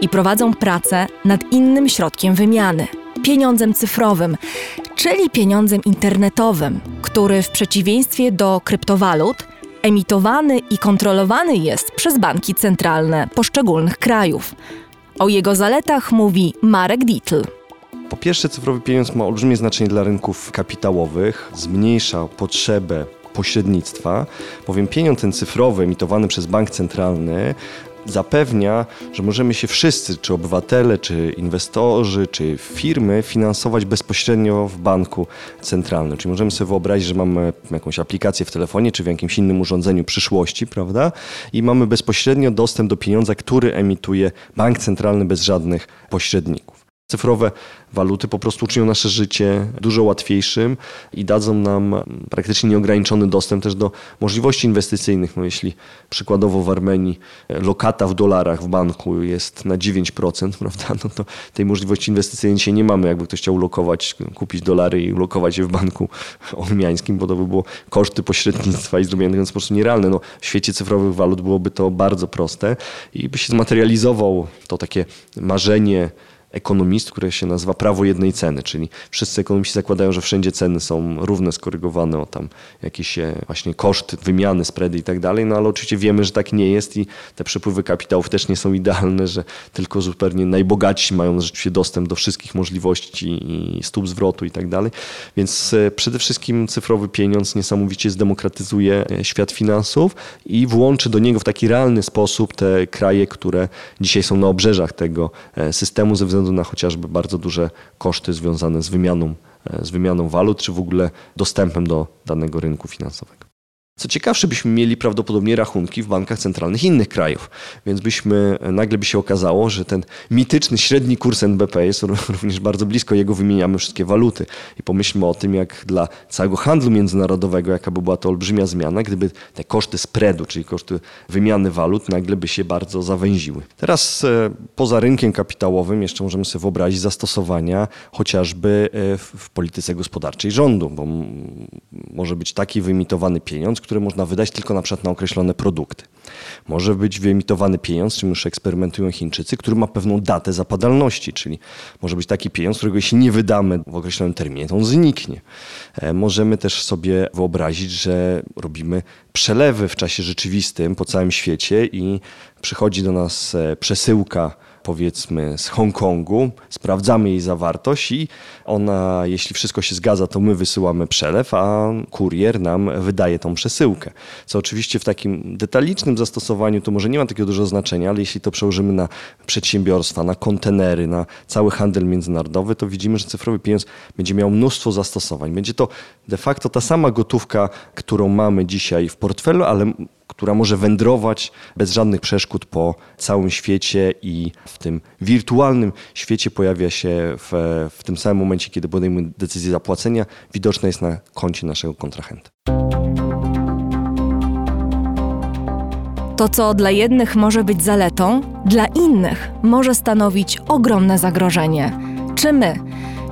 i prowadzą pracę nad innym środkiem wymiany pieniądzem cyfrowym, czyli pieniądzem internetowym, który w przeciwieństwie do kryptowalut emitowany i kontrolowany jest przez banki centralne poszczególnych krajów. O jego zaletach mówi Marek Dietl. Po pierwsze, cyfrowy pieniądz ma olbrzymie znaczenie dla rynków kapitałowych, zmniejsza potrzebę pośrednictwa, bowiem pieniądz ten cyfrowy emitowany przez bank centralny zapewnia, że możemy się wszyscy, czy obywatele, czy inwestorzy, czy firmy, finansować bezpośrednio w banku centralnym. Czyli możemy sobie wyobrazić, że mamy jakąś aplikację w telefonie, czy w jakimś innym urządzeniu przyszłości, prawda? I mamy bezpośrednio dostęp do pieniądza, który emituje bank centralny bez żadnych pośredników. Cyfrowe waluty po prostu uczynią nasze życie dużo łatwiejszym i dadzą nam praktycznie nieograniczony dostęp też do możliwości inwestycyjnych. No jeśli przykładowo w Armenii lokata w dolarach w banku jest na 9%, [LAUGHS] prawda, no to tej możliwości inwestycyjnej dzisiaj nie mamy. Jakby ktoś chciał ulokować, kupić dolary i ulokować je w banku [LAUGHS] ormiańskim, bo to by było koszty pośrednictwa i zrobienie tego po prostu nierealne. No, w świecie cyfrowych walut byłoby to bardzo proste i by się zmaterializował to takie marzenie ekonomist, które się nazywa prawo jednej ceny, czyli wszyscy ekonomiści zakładają, że wszędzie ceny są równe, skorygowane o tam jakieś e, właśnie koszty, wymiany, spready i tak dalej, no ale oczywiście wiemy, że tak nie jest i te przepływy kapitałów też nie są idealne, że tylko zupełnie najbogatsi mają rzeczywiście dostęp do wszystkich możliwości i stóp zwrotu i tak dalej, więc e, przede wszystkim cyfrowy pieniądz niesamowicie zdemokratyzuje e, świat finansów i włączy do niego w taki realny sposób te kraje, które dzisiaj są na obrzeżach tego systemu ze względu względu na chociażby bardzo duże koszty związane z wymianą, e, z wymianą walut, czy w ogóle dostępem do danego rynku finansowego. Co ciekawsze, byśmy mieli prawdopodobnie rachunki w bankach centralnych innych krajów, więc byśmy, nagle by się okazało, że ten mityczny średni kurs NBP jest [LAUGHS] również bardzo blisko, jego wymieniamy wszystkie waluty. I pomyślmy o tym, jak dla całego handlu międzynarodowego, jaka by była to olbrzymia zmiana, gdyby te koszty spreadu, czyli koszty wymiany walut, nagle by się bardzo zawęziły. Teraz e, poza rynkiem kapitałowym jeszcze możemy sobie wyobrazić zastosowania chociażby e, w polityce gospodarczej rządu, bo może być taki wyimitowany pieniądz, które można wydać tylko na przykład na określone produkty. Może być wyemitowany pieniądz, czym już eksperymentują Chińczycy, który ma pewną datę zapadalności, czyli może być taki pieniądz, którego jeśli nie wydamy w określonym terminie, to on zniknie. E, możemy też sobie wyobrazić, że robimy przelewy w czasie rzeczywistym po całym świecie i przychodzi do nas e, przesyłka powiedzmy z Hongkongu, sprawdzamy jej zawartość i ona, jeśli wszystko się zgadza, to my wysyłamy przelew, a kurier nam wydaje tą przesyłkę. Co oczywiście w takim detalicznym zastosowaniu to może nie ma takiego dużo znaczenia, ale jeśli to przełożymy na przedsiębiorstwa, na kontenery, na cały handel międzynarodowy, to widzimy, że cyfrowy pieniądz będzie miał mnóstwo zastosowań. Będzie to de facto ta sama gotówka, którą mamy dzisiaj w portfelu, ale która może wędrować bez żadnych przeszkód po całym świecie i w tym wirtualnym świecie pojawia się w, w tym samym momencie, kiedy podejmujemy decyzję zapłacenia, widoczna jest na koncie naszego kontrahenta. To, co dla jednych może być zaletą, dla innych może stanowić ogromne zagrożenie. Czy my,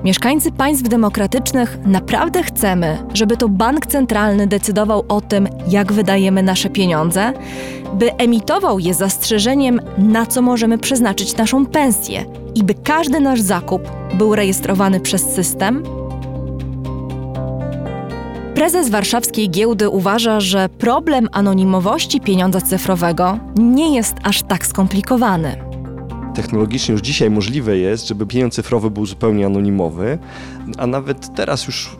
Mieszkańcy państw demokratycznych naprawdę chcemy, żeby to bank centralny decydował o tym, jak wydajemy nasze pieniądze, by emitował je zastrzeżeniem, na co możemy przeznaczyć naszą pensję i by każdy nasz zakup był rejestrowany przez system? Prezes warszawskiej giełdy uważa, że problem anonimowości pieniądza cyfrowego nie jest aż tak skomplikowany technologicznie już dzisiaj możliwe jest, żeby pieniądz cyfrowy był zupełnie anonimowy, a nawet teraz już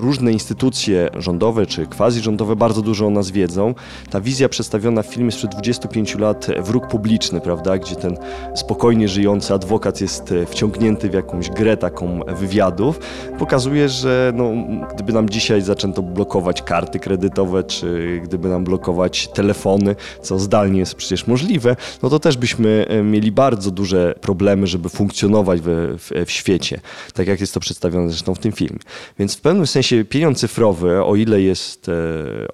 różne instytucje rządowe czy quasi-rządowe bardzo dużo o nas wiedzą. Ta wizja przedstawiona w filmie sprzed 25 lat, Wróg publiczny, prawda, gdzie ten spokojnie żyjący adwokat jest e, wciągnięty w jakąś grę taką wywiadów, pokazuje, że no, gdyby nam dzisiaj zaczęto blokować karty kredytowe, czy gdyby nam blokować telefony, co zdalnie jest przecież możliwe, no to też byśmy e, mieli bardzo duże problemy, żeby funkcjonować w, w, w świecie, tak jak jest to przedstawione zresztą w tym filmie. Więc w pewnym sensie sensie pieniądz cyfrowy, o ile jest, e,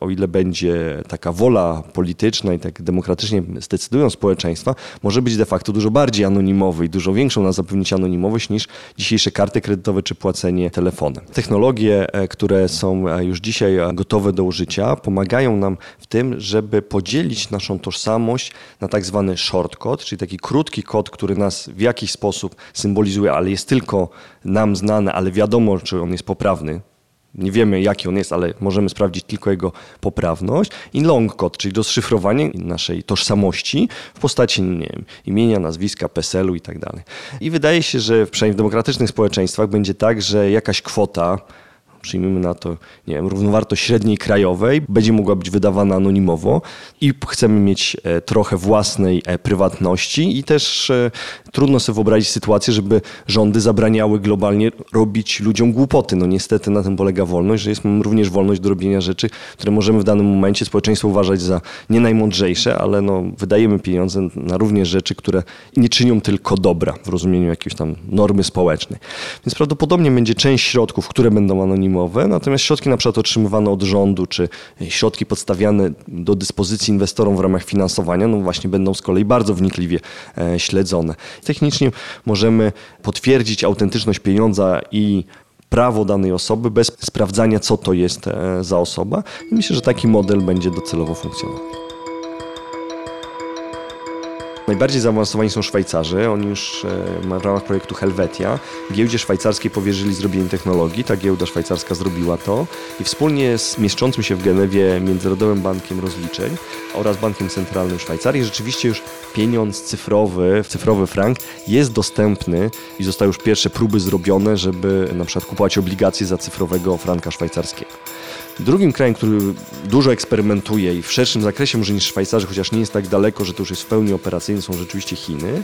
o ile będzie taka wola polityczna i tak demokratycznie zdecydują społeczeństwa, może być de facto dużo bardziej anonimowy i dużo większą na zapewnić anonimowość niż dzisiejsze karty kredytowe czy płacenie telefonem. Technologie, e, które są e, już dzisiaj gotowe do użycia, pomagają nam w tym, żeby podzielić naszą tożsamość na tak zwany shortcode, czyli taki krótki kod, który nas w jakiś sposób symbolizuje, ale jest tylko nam znany, ale wiadomo, czy on jest poprawny nie wiemy jaki on jest, ale możemy sprawdzić tylko jego poprawność. I long code, czyli rozszyfrowanie naszej tożsamości w postaci nie wiem, imienia, nazwiska, PESEL-u i tak dalej. I wydaje się, że przynajmniej w demokratycznych społeczeństwach będzie tak, że jakaś kwota przyjmijmy na to, nie wiem, równowartość średniej krajowej, będzie mogła być wydawana anonimowo i chcemy mieć e, trochę własnej e, prywatności i też e, trudno sobie wyobrazić sytuację, żeby rządy zabraniały globalnie robić ludziom głupoty. No niestety na tym polega wolność, że jest również wolność do robienia rzeczy, które możemy w danym momencie społeczeństwo uważać za nie najmądrzejsze, ale no, wydajemy pieniądze na również rzeczy, które nie czynią tylko dobra w rozumieniu jakiejś tam normy społecznej. Więc prawdopodobnie będzie część środków, które będą anonimowe, natomiast środki na przykład otrzymywane od rządu, czy środki podstawiane do dyspozycji inwestorom w ramach finansowania, no właśnie będą z kolei bardzo wnikliwie e, śledzone. Technicznie możemy potwierdzić autentyczność pieniądza i prawo danej osoby bez sprawdzania, co to jest e, za osoba. I myślę, że taki model będzie docelowo funkcjonował. Najbardziej zaawansowani są Szwajcarzy. Oni już e, w ramach projektu Helvetia giełdzie szwajcarskiej powierzyli zrobienie technologii. Ta giełda szwajcarska zrobiła to i wspólnie z mieszczącym się w Genewie Międzynarodowym Bankiem Rozliczeń oraz Bankiem Centralnym Szwajcarii rzeczywiście już pieniądz cyfrowy, cyfrowy frank jest dostępny i zostały już pierwsze próby zrobione, żeby na przykład kupować obligacje za cyfrowego franka szwajcarskiego. Drugim krajem, który dużo eksperymentuje i w szerszym zakresie może niż Szwajcarzy, chociaż nie jest tak daleko, że to już jest w pełni operacyjny, są rzeczywiście Chiny.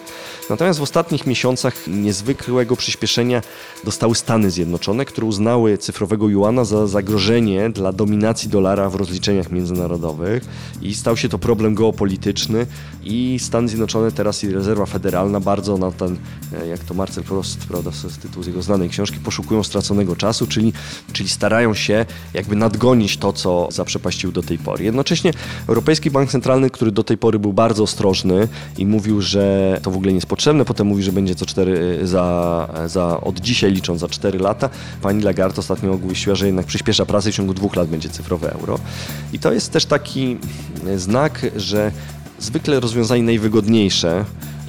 Natomiast w ostatnich miesiącach niezwykłego przyspieszenia dostały Stany Zjednoczone, które uznały cyfrowego juana za zagrożenie dla dominacji dolara w rozliczeniach międzynarodowych i stał się to problem geopolityczny i Stany Zjednoczone teraz i rezerwa federalna bardzo na ten, e, jak to Marcel Prost, prawda, z tytułu z jego znanej książki, poszukują straconego czasu, czyli, czyli starają się jakby nadgonić nadgonić to, co zaprzepaścił do tej pory. Jednocześnie Europejski Bank Centralny, który do tej pory był bardzo ostrożny i mówił, że to w ogóle nie jest potrzebne, potem mówi, że będzie co cztery, za, za od dzisiaj licząc za 4 lata. Pani Lagarde ostatnio ogłosiła, że jednak przyspiesza pracę i w ciągu dwóch lat będzie cyfrowe euro. I to jest też taki znak, że zwykle rozwiązanie najwygodniejsze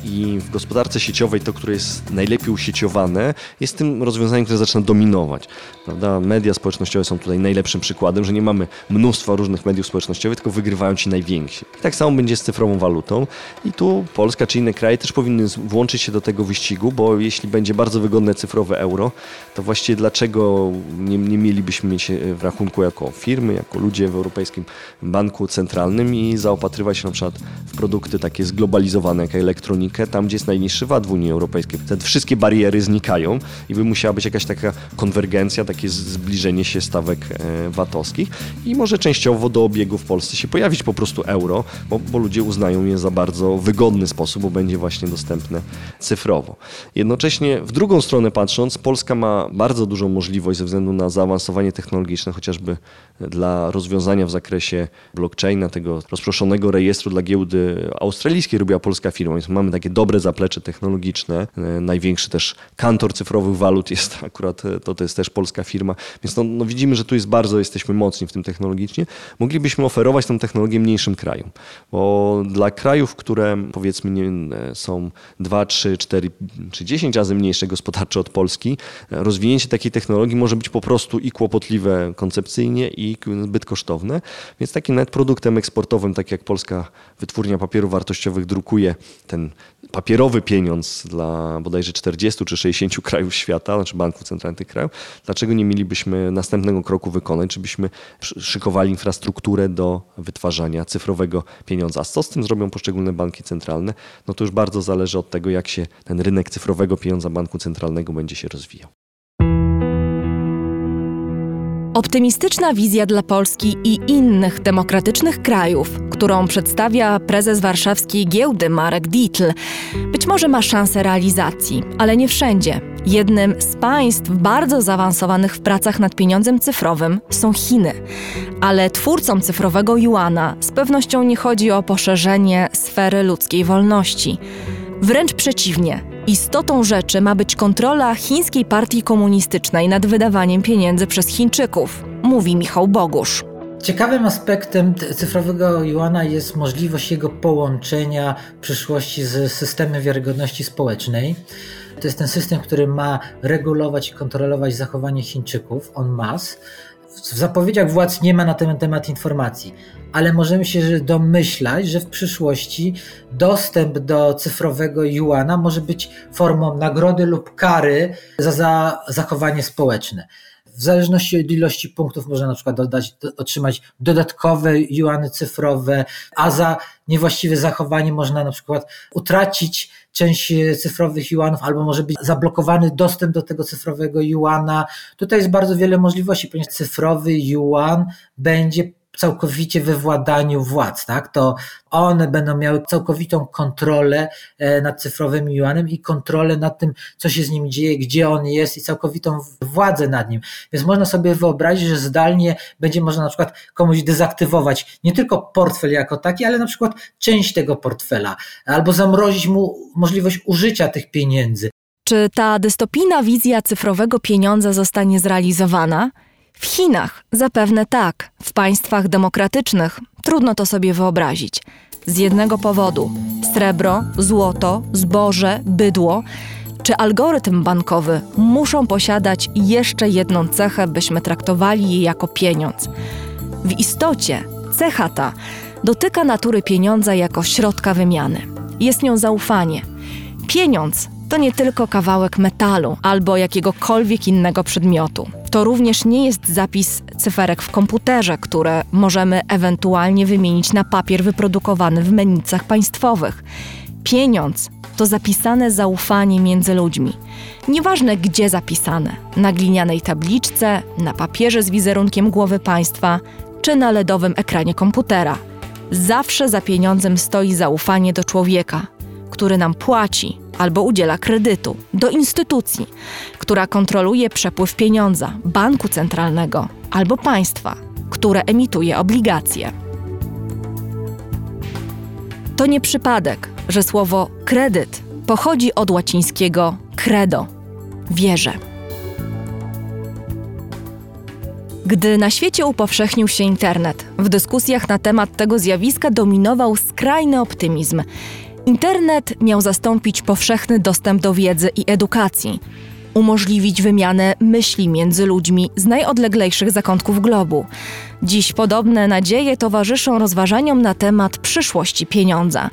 i w gospodarce sieciowej to, które jest najlepiej usieciowane, jest tym rozwiązaniem, które zaczyna dominować. Prawda? Media społecznościowe są tutaj najlepszym przykładem, że nie mamy mnóstwa różnych mediów społecznościowych, tylko wygrywają ci najwięksi. I tak samo będzie z cyfrową walutą i tu Polska czy inne kraje też powinny włączyć się do tego wyścigu, bo jeśli będzie bardzo wygodne cyfrowe euro, to właściwie dlaczego nie, nie mielibyśmy mieć e, w rachunku jako firmy, jako ludzie w Europejskim Banku Centralnym i zaopatrywać się na przykład w produkty takie zglobalizowane jak elektronika, tam gdzie jest najniższy VAT w Unii Europejskiej. Te wszystkie bariery znikają i by musiała być jakaś taka konwergencja, takie zbliżenie się stawek e, VAT-owskich i może częściowo do obiegu w Polsce się pojawić po prostu euro, bo, bo ludzie uznają je za bardzo wygodny sposób, bo będzie właśnie dostępne cyfrowo. Jednocześnie w drugą stronę patrząc, Polska ma bardzo dużą możliwość ze względu na zaawansowanie technologiczne, chociażby dla rozwiązania w zakresie blockchaina, tego rozproszonego rejestru dla giełdy australijskiej robiła polska firma, więc mamy takie dobre zaplecze technologiczne. E, największy też kantor cyfrowych walut jest [LAUGHS] akurat, e, to, to jest też polska firma, więc no, no widzimy, że tu jest bardzo, jesteśmy mocni w tym technologicznie. Moglibyśmy oferować tę technologię mniejszym krajom, bo dla krajów, które powiedzmy nie, e, są 2, 3, 4 czy 10 razy mniejsze gospodarcze od Polski, rozwinięcie takiej technologii może być po prostu i kłopotliwe koncepcyjnie i zbyt kosztowne, więc takim nawet produktem eksportowym, tak jak Polska Wytwórnia Papierów Wartościowych drukuje ten papierowy pieniądz dla bodajże 40 czy 60 krajów świata, znaczy banków centralnych tych krajów, dlaczego nie mielibyśmy następnego kroku wykonać, żebyśmy szykowali infrastrukturę do wytwarzania cyfrowego pieniądza. A co z tym zrobią poszczególne banki centralne? No to już bardzo zależy od tego, jak się ten rynek cyfrowego pieniądza banku centralnego będzie się rozwijał. Optymistyczna wizja dla Polski i innych demokratycznych krajów, którą przedstawia prezes warszawskiej giełdy Marek Dietl, być może ma szansę realizacji, ale nie wszędzie. Jednym z państw bardzo zaawansowanych w pracach nad pieniądzem cyfrowym są Chiny. Ale twórcom cyfrowego juana z pewnością nie chodzi o poszerzenie sfery ludzkiej wolności. Wręcz przeciwnie, Istotą rzeczy ma być kontrola chińskiej partii komunistycznej nad wydawaniem pieniędzy przez Chińczyków, mówi Michał Bogusz. Ciekawym aspektem cyfrowego juana jest możliwość jego połączenia w przyszłości z systemem wiarygodności społecznej. To jest ten system, który ma regulować i kontrolować zachowanie Chińczyków, on mas. W zapowiedziach władz nie ma na ten temat informacji, ale możemy się domyślać, że w przyszłości dostęp do cyfrowego juana może być formą nagrody lub kary za, za zachowanie społeczne. W zależności od ilości punktów można na przykład dodać, do, otrzymać dodatkowe juany cyfrowe, a za niewłaściwe zachowanie można na przykład utracić część cyfrowych juanów, albo może być zablokowany dostęp do tego cyfrowego juana. Tutaj jest bardzo wiele możliwości, ponieważ cyfrowy juan będzie całkowicie we władaniu władz, tak? To one będą miały całkowitą kontrolę e, nad cyfrowym juanem i kontrolę nad tym, co się z nim dzieje, gdzie on jest i całkowitą władzę nad nim. Więc można sobie wyobrazić, że zdalnie będzie można na przykład komuś dezaktywować nie tylko portfel jako taki, ale na przykład część tego portfela, albo zamrozić mu możliwość użycia tych pieniędzy. Czy ta dystopijna wizja cyfrowego pieniądza zostanie zrealizowana? W Chinach zapewne tak, w państwach demokratycznych trudno to sobie wyobrazić. Z jednego powodu: srebro, złoto, zboże, bydło czy algorytm bankowy muszą posiadać jeszcze jedną cechę, byśmy traktowali je jako pieniądz. W istocie cecha ta dotyka natury pieniądza jako środka wymiany. Jest nią zaufanie. Pieniądz to nie tylko kawałek metalu albo jakiegokolwiek innego przedmiotu. To również nie jest zapis cyferek w komputerze, które możemy ewentualnie wymienić na papier wyprodukowany w mennicach państwowych. Pieniądz to zapisane zaufanie między ludźmi. Nieważne gdzie zapisane na glinianej tabliczce, na papierze z wizerunkiem głowy państwa czy na LEDowym ekranie komputera. Zawsze za pieniądzem stoi zaufanie do człowieka, który nam płaci albo udziela kredytu, do instytucji, która kontroluje przepływ pieniądza, banku centralnego albo państwa, które emituje obligacje. To nie przypadek, że słowo kredyt pochodzi od łacińskiego credo wierzę. Gdy na świecie upowszechnił się internet, w dyskusjach na temat tego zjawiska dominował skrajny optymizm Internet miał zastąpić powszechny dostęp do wiedzy i edukacji, umożliwić wymianę myśli między ludźmi z najodleglejszych zakątków globu. Dziś podobne nadzieje towarzyszą rozważaniom na temat przyszłości pieniądza.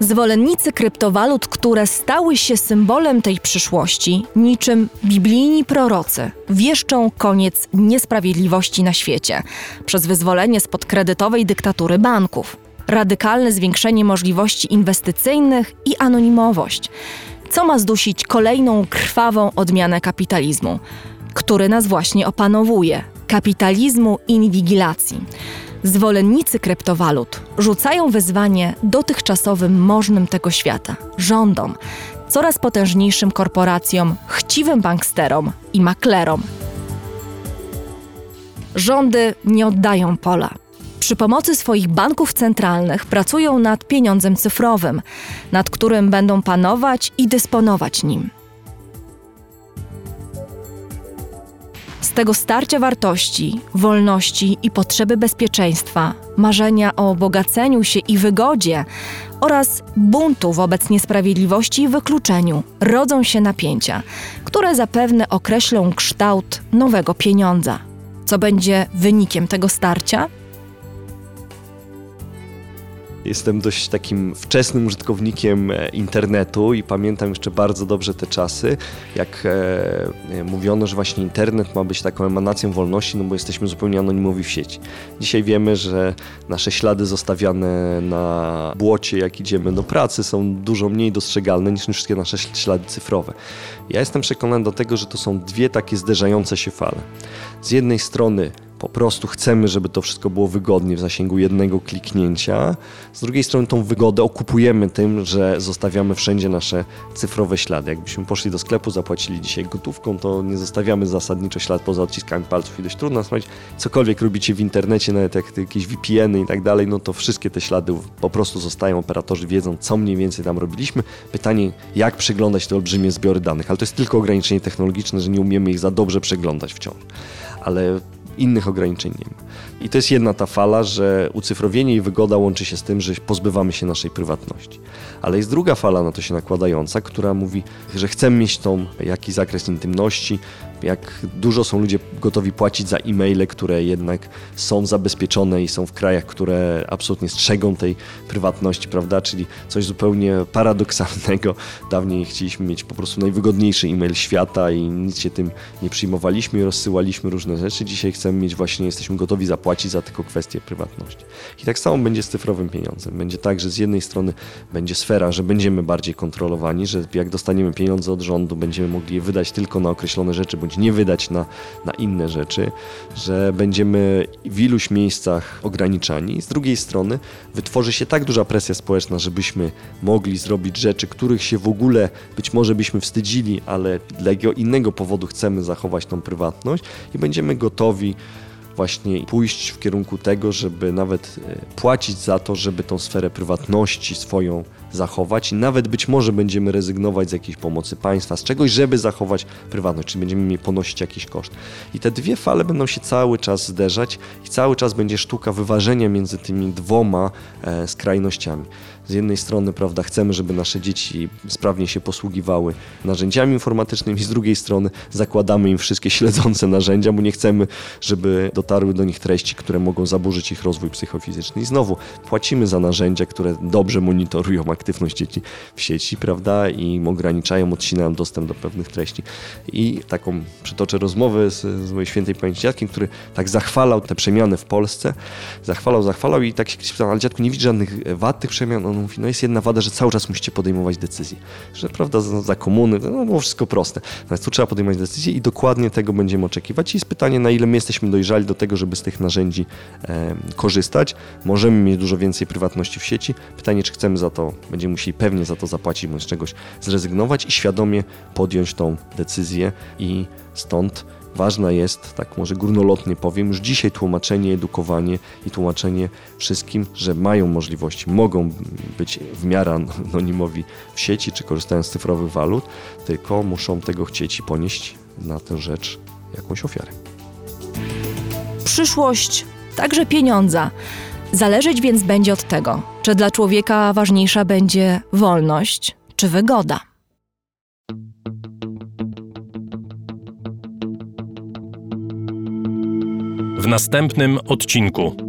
Zwolennicy kryptowalut, które stały się symbolem tej przyszłości, niczym biblijni prorocy, wieszczą koniec niesprawiedliwości na świecie przez wyzwolenie spod kredytowej dyktatury banków radykalne zwiększenie możliwości inwestycyjnych i anonimowość, co ma zdusić kolejną krwawą odmianę kapitalizmu, który nas właśnie opanowuje kapitalizmu inwigilacji. Zwolennicy kryptowalut rzucają wyzwanie dotychczasowym możnym tego świata, rządom, coraz potężniejszym korporacjom, chciwym banksterom i maklerom. Rządy nie oddają pola przy pomocy swoich banków centralnych pracują nad pieniądzem cyfrowym, nad którym będą panować i dysponować nim. Z tego starcia wartości, wolności i potrzeby bezpieczeństwa, marzenia o bogaceniu się i wygodzie oraz buntu wobec niesprawiedliwości i wykluczeniu rodzą się napięcia, które zapewne określą kształt nowego pieniądza. Co będzie wynikiem tego starcia? Jestem dość takim wczesnym użytkownikiem e, internetu i pamiętam jeszcze bardzo dobrze te czasy, jak e, mówiono, że właśnie internet ma być taką emanacją wolności, no bo jesteśmy zupełnie anonimowi w sieci. Dzisiaj wiemy, że nasze ślady zostawiane na błocie, jak idziemy do pracy, są dużo mniej dostrzegalne niż wszystkie nasze ślady cyfrowe. Ja jestem przekonany do tego, że to są dwie takie zderzające się fale. Z jednej strony po prostu chcemy, żeby to wszystko było wygodnie w zasięgu jednego kliknięcia. Z drugiej strony tą wygodę okupujemy tym, że zostawiamy wszędzie nasze cyfrowe ślady. Jakbyśmy poszli do sklepu, zapłacili dzisiaj gotówką, to nie zostawiamy zasadniczo ślad poza odciskami palców i dość trudno sprawdzić. Cokolwiek robicie w internecie, nawet jak jakieś VPN-y i tak dalej, no to wszystkie te ślady po prostu zostają. Operatorzy wiedzą, co mniej więcej tam robiliśmy. Pytanie, jak przeglądać te olbrzymie zbiory danych, ale to jest tylko ograniczenie technologiczne, że nie umiemy ich za dobrze przeglądać wciąż. Ale innych ograniczeń nie ma. I to jest jedna ta fala, że ucyfrowienie i wygoda łączy się z tym, że pozbywamy się naszej prywatności. Ale jest druga fala na to się nakładająca, która mówi, że chcemy mieć tą jakiś zakres intymności, jak dużo są ludzie gotowi płacić za e-maile, które jednak są zabezpieczone i są w krajach, które absolutnie strzegą tej prywatności, prawda? Czyli coś zupełnie paradoksalnego. Dawniej chcieliśmy mieć po prostu najwygodniejszy e-mail świata i nic się tym nie przyjmowaliśmy i rozsyłaliśmy różne rzeczy. Dzisiaj chcemy mieć właśnie, jesteśmy gotowi zapłacić za tylko kwestię prywatności. I tak samo będzie z cyfrowym pieniądzem. Będzie tak, że z jednej strony będzie sfera, że będziemy bardziej kontrolowani, że jak dostaniemy pieniądze od rządu, będziemy mogli je wydać tylko na określone rzeczy, bądź nie wydać na, na inne rzeczy, że będziemy w iluś miejscach ograniczani. Z drugiej strony wytworzy się tak duża presja społeczna, żebyśmy mogli zrobić rzeczy, których się w ogóle być może byśmy wstydzili, ale dla innego powodu chcemy zachować tą prywatność i będziemy gotowi właśnie pójść w kierunku tego, żeby nawet e, płacić za to, żeby tą sferę prywatności swoją zachować i nawet być może będziemy rezygnować z jakiejś pomocy państwa, z czegoś, żeby zachować prywatność, czyli będziemy mieli ponosić jakiś koszt. I te dwie fale będą się cały czas zderzać i cały czas będzie sztuka wyważenia między tymi dwoma e, skrajnościami z jednej strony, prawda, chcemy, żeby nasze dzieci sprawnie się posługiwały narzędziami informatycznymi, z drugiej strony zakładamy im wszystkie śledzące narzędzia, bo nie chcemy, żeby dotarły do nich treści, które mogą zaburzyć ich rozwój psychofizyczny. I znowu płacimy za narzędzia, które dobrze monitorują aktywność dzieci w sieci, prawda, i ograniczają, odcinają dostęp do pewnych treści. I taką przytoczę rozmowę z, z mojej świętej pamięci dziadkiem, który tak zachwalał te przemiany w Polsce, zachwalał, zachwalał i tak się spytał, ale dziadku, nie widzi żadnych wad tych przemian? On mówi, no jest jedna wada, że cały czas musicie podejmować decyzje. Że prawda, za, za komuny, no było wszystko proste. Natomiast tu trzeba podejmować decyzje i dokładnie tego będziemy oczekiwać. I jest pytanie, na ile my jesteśmy dojrzali do tego, żeby z tych narzędzi e, korzystać. Możemy mieć dużo więcej prywatności w sieci. Pytanie, czy chcemy za to, będziemy musieli pewnie za to zapłacić, bądź czegoś zrezygnować i świadomie podjąć tą decyzję i stąd Ważne jest, tak może górnolotnie powiem, już dzisiaj tłumaczenie, edukowanie i tłumaczenie wszystkim, że mają możliwości, mogą być w miarę anonimowi w sieci czy korzystając z cyfrowych walut, tylko muszą tego chcieć i ponieść na tę rzecz jakąś ofiarę. Przyszłość, także pieniądza. Zależeć więc będzie od tego, czy dla człowieka ważniejsza będzie wolność czy wygoda. W następnym odcinku.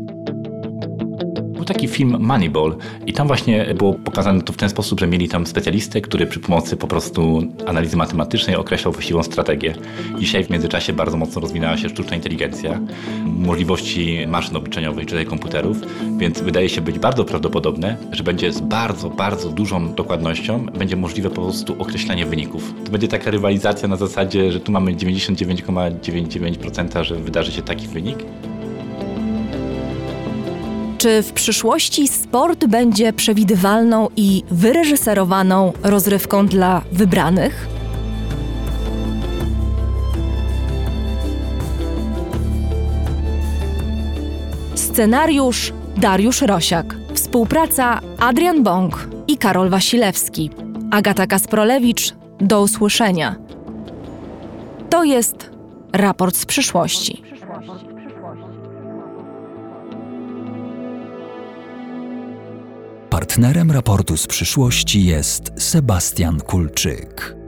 Był taki film Moneyball i tam właśnie było pokazane to w ten sposób, że mieli tam specjalistę, który przy pomocy po prostu analizy matematycznej określał właściwą strategię. Dzisiaj w międzyczasie bardzo mocno rozwinęła się sztuczna inteligencja, możliwości maszyn obliczeniowych, czyli komputerów, więc wydaje się być bardzo prawdopodobne, że będzie z bardzo, bardzo dużą dokładnością będzie możliwe po prostu określenie wyników. To będzie taka rywalizacja na zasadzie, że tu mamy 99,99%, że wydarzy się taki wynik, czy w przyszłości sport będzie przewidywalną i wyreżyserowaną rozrywką dla wybranych? Scenariusz Dariusz Rosiak. Współpraca Adrian Bąk i Karol Wasilewski. Agata Kasprolewicz. Do usłyszenia. To jest raport z przyszłości. Partnerem raportu z przyszłości jest Sebastian Kulczyk.